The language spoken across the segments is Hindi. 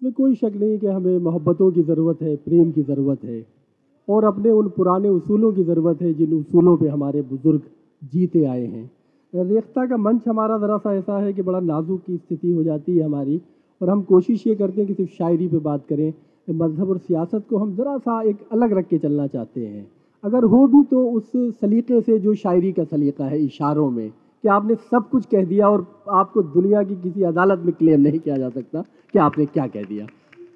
इसमें कोई शक नहीं कि हमें मोहब्बतों की ज़रूरत है, प्रेम की ज़रूरत है और अपने उन पुराने उसूलों की ज़रूरत है जिन उसूलों पे हमारे बुज़ुर्ग जीते आए हैं। रेख्ता का मंच हमारा ज़रा सा ऐसा है कि बड़ा नाजुक की स्थिति हो जाती है हमारी और हम कोशिश ये करते हैं कि सिर्फ़ शायरी पे बात करें। मज़हब और सियासत को हम ज़रा सा एक अलग रख के चलना चाहते हैं। अगर हो भी तो उस सलीके से जो शायरी का सलीका है, इशारों में कि आपने सब कुछ कह दिया और आपको दुनिया की किसी अदालत में क्लेम नहीं किया जा सकता कि आपने क्या कह दिया।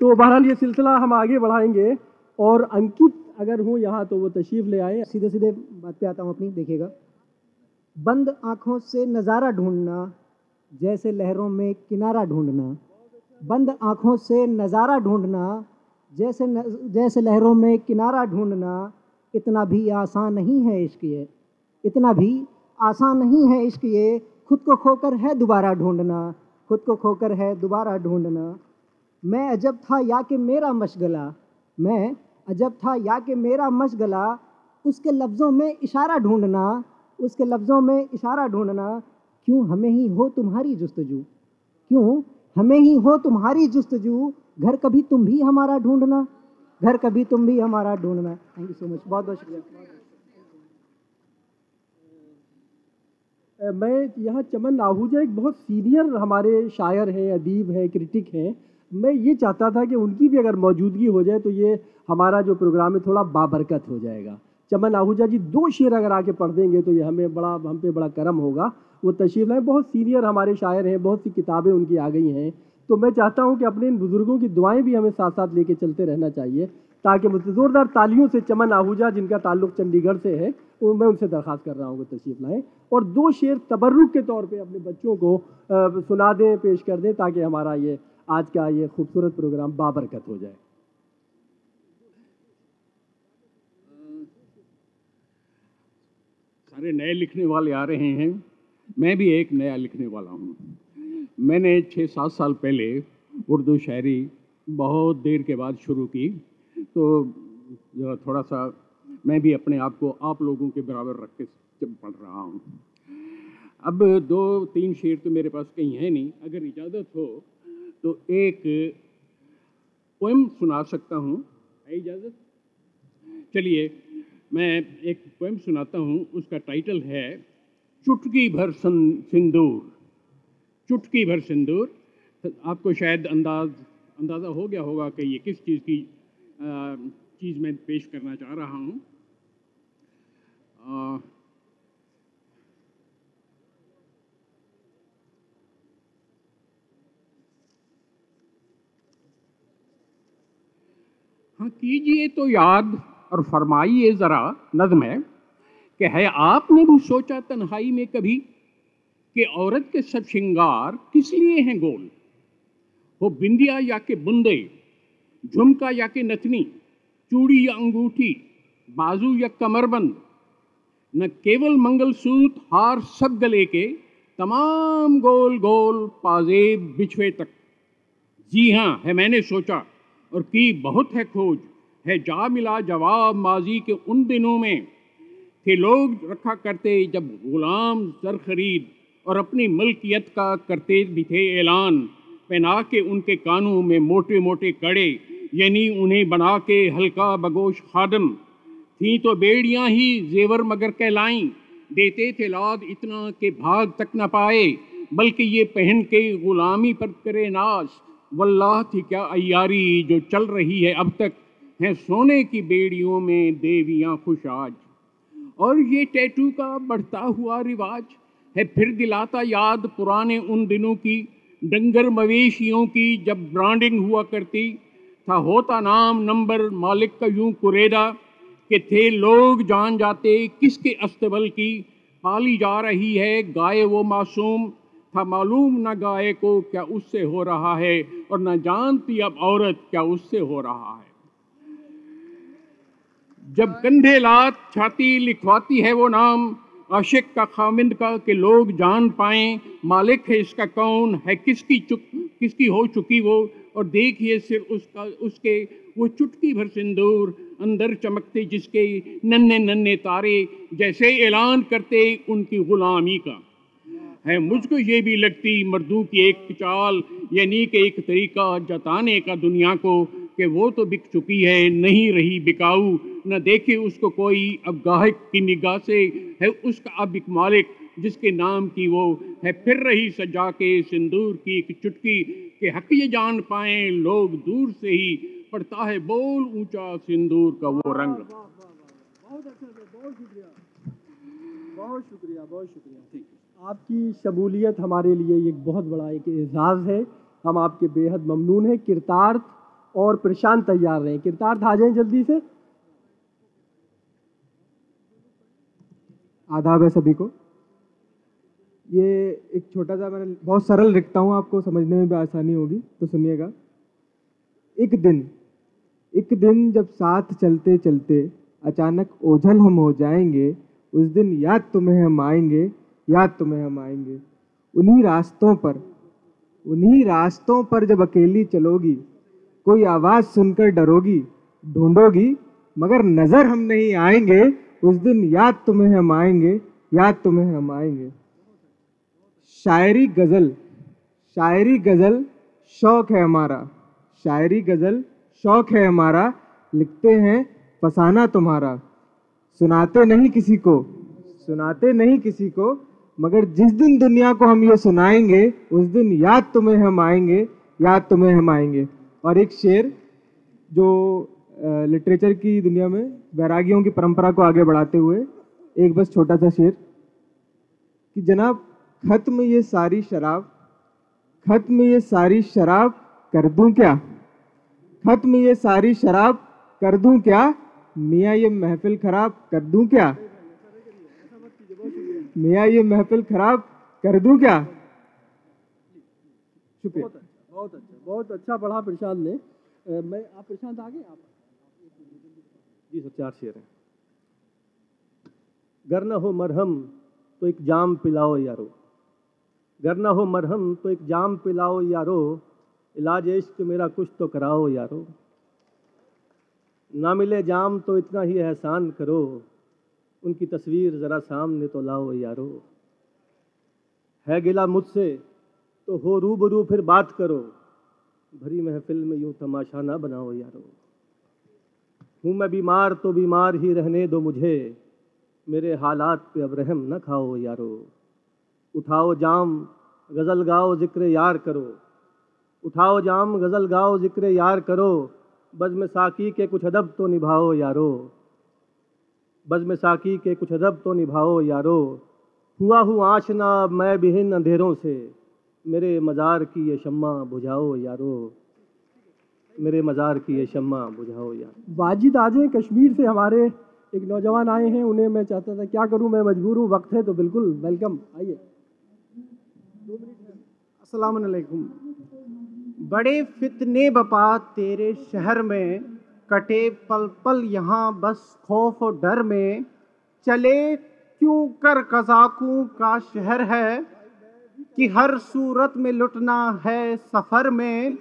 तो बहरहाल ये सिलसिला हम आगे बढ़ाएँगे और अंकित अगर हूँ यहाँ तो वो तशरीफ़ ले आए। सीधे सीधे बात पे आता हूँ अपनी देखिएगा। बंद आँखों से नज़ारा ढूंढना जैसे लहरों में किनारा ढूंढना। बंद आँखों से नज़ारा ढूंढना जैसे न, जैसे लहरों में किनारा ढूंढना। इतना भी आसान नहीं है इश्क ये। इतना भी आसान नहीं है इश्क ये खुद को खोकर है दोबारा ढूंढना। खुद को खोकर है दोबारा ढूंढना। मैं अजब था या कि मेरा मशगला। मैं अजब था या कि मेरा मशगला। उसके लफ्ज़ों में इशारा ढूंढना। उसके लफ्ज़ों में इशारा ढूंढना। क्यों हमें ही हो तुम्हारी जस्तजू? क्यों हमें ही हो तुम्हारी जस्तजू? घर कभी तुम भी हमारा ढूंढना। घर कभी तुम भी हमारा ढूंढना। थैंक यू सो मच बहुत बहुत शुक्रिया। मैं यहाँ चमन आहूजा एक बहुत सीनियर हमारे शायर हैं, अदीब हैं, क्रिटिक हैं। मैं ये चाहता था कि उनकी भी अगर मौजूदगी हो जाए तो ये हमारा जो प्रोग्राम है थोड़ा बाबरकत हो जाएगा। चमन आहूजा जी दो शेर अगर आके पढ़ देंगे तो ये हमें बड़ा, हम पे बड़ा करम होगा। वो तशीफ लाए। बहुत सीनियर हमारे शायर हैं, बहुत सी किताबें उनकी आ गई हैं। तो मैं चाहता हूँ कि अपने इन बुज़ुर्गों की दुआएँ भी हमें साथ साथ लेके चलते रहना चाहिए, ताकि ज़ोरदार तालियों से चमन आहूजा, जिनका ताल्लुक चंडीगढ़ से है मैं उनसे दरख्वास्त कर रहा हूँ कि तशरीफ़ लाएँ। और दो शेर तबर्रुक के तौर पर अपने बच्चों को सुना दें, पेश कर दें, ताकि हमारा ये, आज का ये खूबसूरत प्रोग्राम बाबरकत हो जाए। सारे नए लिखने वाले आ रहे हैं। मैं भी एक नया लिखने वाला हूँ। मैंने छः सात साल पहले उर्दू शायरी बहुत देर के बाद शुरू की तो थोड़ा सा मैं भी अपने आप को आप लोगों के बराबर रख के पढ़ रहा हूँ। अब दो, तीन शेर तो मेरे पास कहीं है नहीं। अगर इजाज़त हो तो एक पोएम सुना सकता हूँ। है इजाज़त? चलिए, मैं एक पोएम सुनाता हूँ। उसका टाइटल है, चुटकी भर सिंदूर। चुटकी भर सिंदूर। आपको शायद अंदाज, अंदाज़ा हो गया होगा कि ये किस चीज़ की चीज़ मैं पेश करना चाह रहा हूँ। हाँ कीजिए तो याद और फरमाइए ज़रा नज़म है कि है आपने भी सोचा तन्हाई में कभी कि औरत के सब श्रृंगार किस लिए हैं गोल? हो बिंदिया या के बुंदे, झुमका या के नथनी, चूड़ी या अंगूठी, बाजू या कमरबंद न केवल मंगलसूत्र हार सब गले के, तमाम गोल गोल पाजेब बिछवे तक। जी हाँ है मैंने सोचा, और की बहुत है खोज, है जा मिला जवाब माजी के उन दिनों में। थे लोग रखा करते जब गुलाम सर खरीद, और अपनी मलकियत का करते भी थे ऐलान। पहना के उनके कानों में मोटे मोटे कड़े, यानी उन्हें बना के हल्का बगोश खादम। थी तो बेड़ियाँ ही जेवर मगर कहलाई। देते थे लाद इतना के भाग तक न पाए, बल्कि ये पहन के गुलामी पर करे नाश। वल्लाह थी क्या अयारी जो चल रही है अब तक? है सोने की बेड़ियों में देवियाँ खुश आज। और ये टैटू का बढ़ता हुआ रिवाज है फिर दिलाता याद पुराने उन दिनों की, डंगर मवेशियों की जब ब्रांडिंग हुआ करती। था होता नाम नंबर मालिक का यूँ कुरेदा कि थे लोग जान जाते किसके अस्तबल की पाली जा रही है, गाय वो मासूम। था मालूम न गाय को क्या उससे हो रहा है, और न जानती अब औरत क्या उससे हो रहा है। जब कंधे लात छाती लिखवाती है वो नाम, आशिक का खामिंद का कि लोग जान पाए, मालिक है इसका कौन, है किसकी चुक, किसकी हो चुकी वो और देखिए सिर्फ़ उसका, उसके, वो चुटकी भर सिंदूर अंदर चमकते जिसके नन्हे नन्हे तारे जैसे ऐलान करते उनकी गुलामी का। है, मुझको ये भी लगती मर्दों की एक चाल, यानी कि एक तरीका जताने का दुनिया को कि वो तो बिक चुकी है, नहीं रही बिकाऊ। न देखे उसको कोई अब गाहक की निगाह से, है, उसका अब एक मालिक जिसके नाम की वो है फिर रही सजा के सिंदूर की एक चुटकी के हक ये जान पाए लोग दूर से ही पड़ता है बोल ऊँचा सिंदूर का वो रंग। बहुत अच्छा बहुत शुक्रिया। बहुत शुक्रिया बहुत शुक्रिया। आपकी शमूलियत हमारे लिए एक बहुत बड़ा एक एजाज़ है। हम आपके बेहद ममनून हैं किरतार्थ और प्रशांत तैयार रहे। किरतार्थ आ जाएँ जल्दी से? आदाब है सभी को। ये एक छोटा सा मैंने बहुत सरल लिखता हूँ, आपको समझने में भी आसानी होगी तो सुनिएगा। एक दिन एक दिन जब साथ चलते चलते अचानक ओझल हम हो जाएँगे, उस दिन याद तुम्हें हम आएँगे याद तुम्हें हम आएँगे। उन्हीं रास्तों पर, उन्हीं रास्तों पर जब अकेली चलोगी, कोई आवाज़ सुनकर डरोगी, ढूंढोगी, मगर नज़र हम नहीं आएँगे, उस दिन याद तुम्हें हम आएँगे याद तुम्हें हम आएँगे। शायरी गज़ल शायरी गज़ल शौक है हमारा, शायरी गज़ल शौक है हमारा, लिखते हैं फसाना तुम्हारा। सुनाते नहीं किसी को, सुनाते नहीं किसी को, मगर जिस दिन दुनिया को हम ये सुनाएँगे, उस दिन याद तुम्हें हम आएँगे, याद तुम्हें हम आएँगे। और एक शेर जो लिटरेचर की दुनिया में वैरागियों की परंपरा को आगे बढ़ाते हुए, एक बस छोटा सा शेर कि जनाब खत्म ये सारी शराब खत्म ये सारी शराब कर दूँ क्या? खत्म ये सारी शराब कर दूँ क्या? मियाँ ये महफिल खराब कर दूँ क्या? मियाँ ये महफिल खराब कर दूँ क्या? शुक्रिया। बहुत अच्छा बहुत अच्छा अच्छा पढ़ा प्रशांत ने। मैं आप प्रशांत आगे? आप जी सर चार शेर हैं। गर न हो मरहम तो एक जाम पिलाओ यारो। गर न हो मरहम तो एक जाम पिलाओ यारो, इलाज इश्क मेरा कुछ तो कराओ यारो। ना मिले जाम तो इतना ही एहसान करो, उनकी तस्वीर ज़रा सामने तो लाओ यारो। है गिला मुझसे तो हो रूबरू फिर बात करो, भरी महफिल में यूँ तमाशा ना बनाओ यारो। हूँ मैं बीमार तो बीमार ही रहने दो मुझे, मेरे हालात पे अब रहम न खाओ यारो। उठाओ जाम, गज़ल गाओ, ज़िक्र यार करो। उठाओ जाम, गज़ल गाओ, ज़िक्र यार करो। बज़म साकी के कुछ अदब तो निभाओ यारो। बज़म साकी के कुछ अदब तो निभाओ यारो। हुआ हूँ आशना, मैं बिहिन अंधेरों से। मेरे मज़ार की ये शम्मा बुझाओ यारो। मेरे मज़ार की ये शम्मा बुझाओ यार। वाजिद आज कश्मीर से हमारे। एक नौजवान आए हैं, उन्हें मैं चाहता था, क्या करूँ, मैं मजबूर हूँ, वक्त है तो बिल्कुल वेलकम आइए। अस्सलाम वालेकुम बड़े फितने बपा तेरे शहर में, कटे पल पल यहाँ बस खौफ और डर में। चले क्यों कर कजाकू का शहर है, कि हर सूरत में लुटना है सफ़र में।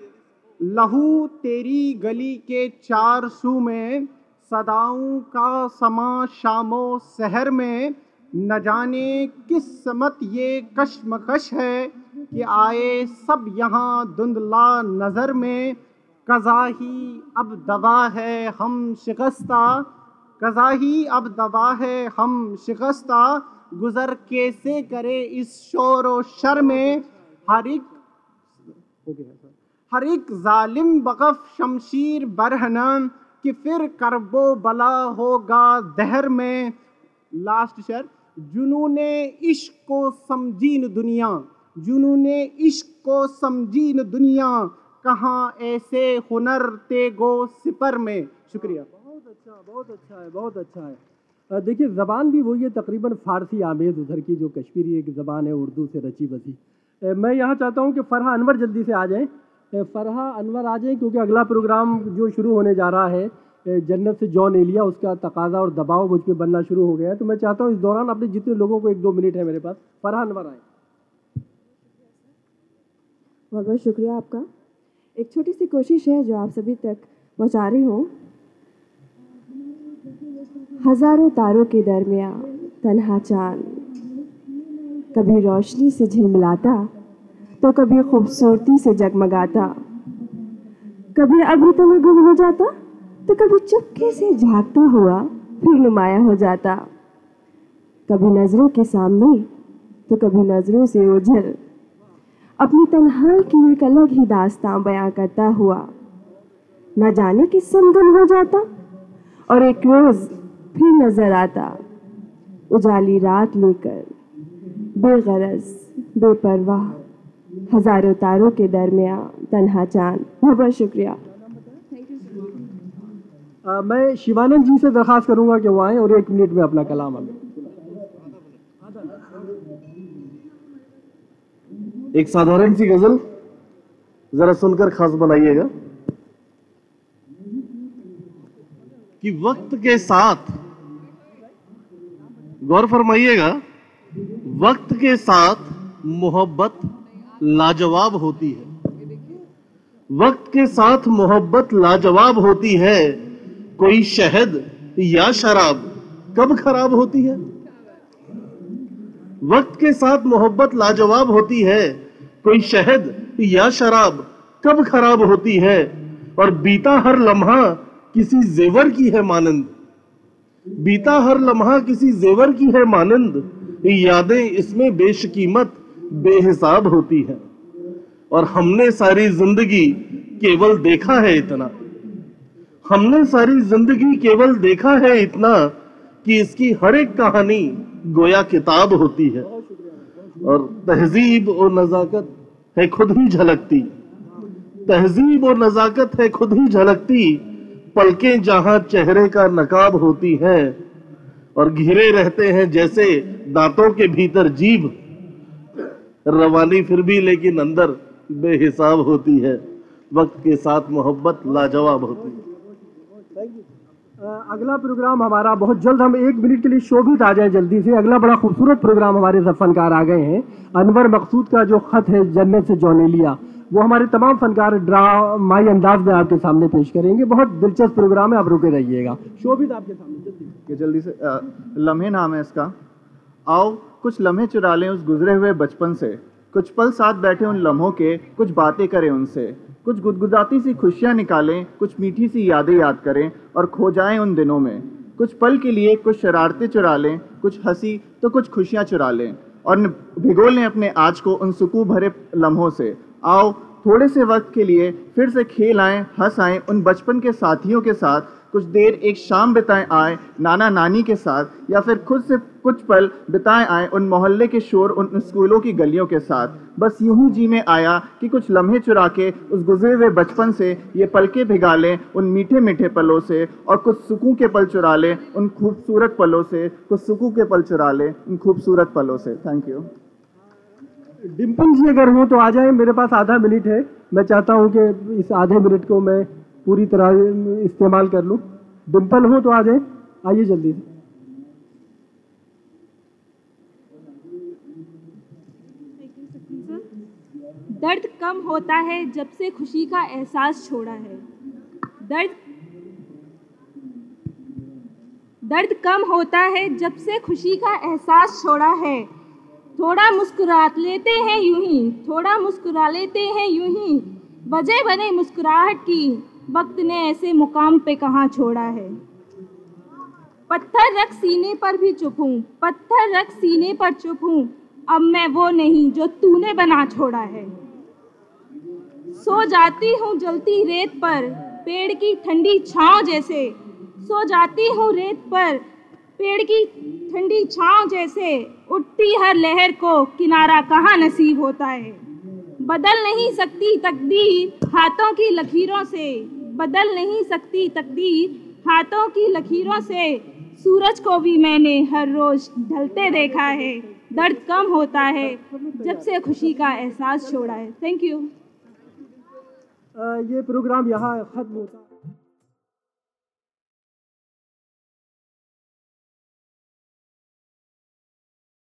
लहू तेरी गली के चार सू में, सदाओं का समा शामो शहर में। न जाने किस समत ये कशमकश है कि आए सब यहाँ धुंधला नज़र में। कज़ा ही अब दवा है हम शिकस्ता। कज़ा ही अब दवा है हम शिकस्ता। गुज़र कैसे करे इस शोर व शर में? हर एक हर एक जालिम बकफ शमशीर बरहना कि फिर करबो बला होगा दहर में। लास्ट शर जुनून इश्क को समझीन दुनिया जुनून इश्क को समझीन दुनिया, कहाँ ऐसे हुनर तेगो सिपर में। शुक्रिया। बहुत अच्छा बहुत अच्छा है, बहुत अच्छा है। देखिए, ज़बान भी वही है, तकरीबन फ़ारसी आमेज़ उधर की, जो कश्मीरी एक ज़बान है, उर्दू से रची बसी। मैं यहाँ चाहता हूँ कि फ़रहा अनवर जल्दी से आ जाएँ। फ़रहा अनवर आ जाएँ, क्योंकि अगला प्रोग्राम जो शुरू होने जा रहा है जन्नत से जॉन एलिया, उसका तकाजा और दबाव मुझ पर बनना शुरू हो गया है। तो मैं चाहता हूँ इस दौरान अपने जितने लोगों को एक दो मिनट है मेरे पास फ़रहा अनवर आए। बहुत बहुत शुक्रिया आपका। एक छोटी सी कोशिश है जो आप सभी तक पहुँचा रही हूँ। हज़ारों तारों के दरमिया तन्हा चाँद, कभी रोशनी से झिलमिलाता तो कभी खूबसूरती से जगमगाता, कभी अभी तो मैं गुम हो जाता। तो कभी चुपके से झांकता हुआ फिर नुमाया हो जाता। कभी नज़रों के सामने तो कभी नज़रों से ओझल। अपनी तन्हाई की एक अलग ही दास्तां बयां करता हुआ। न जाने किस गुम हो जाता, और एक रोज फिर नज़र आता। उजाली रात लेकर, बेगरज, बेपरवाह, हज़ारों तारों के दरमिया तनहा चाँद। बहुत शुक्रिया। आ, मैं शिवानंद जी से दरखास्त करूँगा कि वो आए और एक मिनट में अपना कलाम हमें एक साधारण सी गज़ल जरा सुनकर खास बनाइएगा। कि वक्त के साथ गौर फरमाइएगा वक्त के साथ मोहब्बत लाजवाब होती है। वक्त के साथ मोहब्बत लाजवाब होती है। कोई शहद या शराब कब खराब होती है? वक्त के साथ मोहब्बत लाजवाब होती है। कोई शहद या शराब कब खराब होती है? और बीता हर लम्हा किसी जेवर की है मानंद। बीता हर लम्हा किसी जेवर की है मानंद। यादें इसमें बेशकीमत, बेहिसाब होती है। और हमने सारी ज़िंदगी केवल देखा है इतना। हमने सारी ज़िंदगी केवल देखा है इतना कि इसकी हर एक कहानी गोया किताब होती है। और तहजीब और नजाकत है खुद ही झलकती। तहजीब और नजाकत है खुद ही झलकती। पलकें जहाँ चेहरे का नकाब होती है और घिरे रहते हैं जैसे दांतों के भीतर जीभ। रवानी फिर भी लेकिन अंदर बेहिसाब होती है। वक्त के साथ मोहब्बत लाजवाब होती है। अगला प्रोग्राम हमारा बहुत जल्द हम एक मिनट के लिए शोभित आ जाए जल्दी से। अगला बड़ा खूबसूरत प्रोग्राम हमारे फनकार आ गए हैं। अनवर मकसूद का जो खत है, जन्नत से जौनेलिया, वो हमारे तमाम फनकार ड्रामाई अंदाज में आपके सामने पेश करेंगे। बहुत दिलचस्प प्रोग्राम है, आप रुके रहिएगा। शोभित आपके सामने, जल्दी। से लम्हे नाम है इसका। आओ, कुछ लम्हे चुरा लें उस गुजरे हुए बचपन से। कुछ पल साथ बैठे उन लम्हों के, कुछ बातें करें उनसे। कुछ गुदगुदाती सी खुशियाँ निकालें, कुछ मीठी सी यादें याद करें और खो जाएँ उन दिनों में। कुछ पल के लिए कुछ शरारतें चुरा लें, कुछ हँसी तो कुछ खुशियाँ चुरा लें। और भिगो लें अपने आज को उन सुकून भरे लम्हों से। आओ, थोड़े से वक्त के लिए फिर से खेल आए, हंस आए उन बचपन के साथियों के साथ। कुछ देर एक शाम बिताए आए नाना नानी के साथ, या फिर खुद से कुछ पल बिताए आए उन मोहल्ले के शोर, उन स्कूलों की गलियों के साथ। बस यूँ जी में आया कि कुछ लम्हे चुरा के उस गुजरे हुए बचपन से ये पलके भिगा लें उन मीठे मीठे पलों से, और कुछ सुकून के पल चुरा लें उन खूबसूरत पलों से, कुछ सुकून के पल चुरा लें उन खूबसूरत पलों से। थैंक यू डिम्पल अगर हो तो आ जाए। मेरे पास आधा मिनट है। मैं चाहता हूँ कि इस आधे मिनट को मैं पूरी तरह इस्तेमाल कर लूँ। डिम्पल हो तो आ जाए। आइए जल्दी। दर्द कम होता है जब से खुशी का एहसास छोड़ा है। दर्द दर्द कम होता है जब से खुशी का एहसास छोड़ा है। थोड़ा मुस्कुरा लेते हैं यूँ ही, थोड़ा मुस्कुरा लेते हैं यूँ ही। वजह बने मुस्कुराहट की। वक्त ने ऐसे मुकाम पे कहाँ छोड़ा है। पत्थर रख सीने पर भी चुप हूँ, पत्थर रख सीने पर चुप हूँ, अब मैं वो नहीं जो तूने बना छोड़ा है। सो जाती हूँ जलती रेत पर, पेड़ की ठंडी छाँव जैसे। सो जाती हूँ रेत पर, पेड़ की ठंडी छाँव जैसे। उठती हर लहर को किनारा कहाँ नसीब होता है? बदल नहीं सकती तकदीर हाथों की लकीरों से। बदल नहीं सकती तकदीर हाथों की लकीरों से। सूरज को भी मैंने हर रोज ढलते देखा है। दर्द कम होता है, जब से खुशी का एहसास छोड़ा है। थैंक यू ये प्रोग्राम यहाँ ख़त्म होता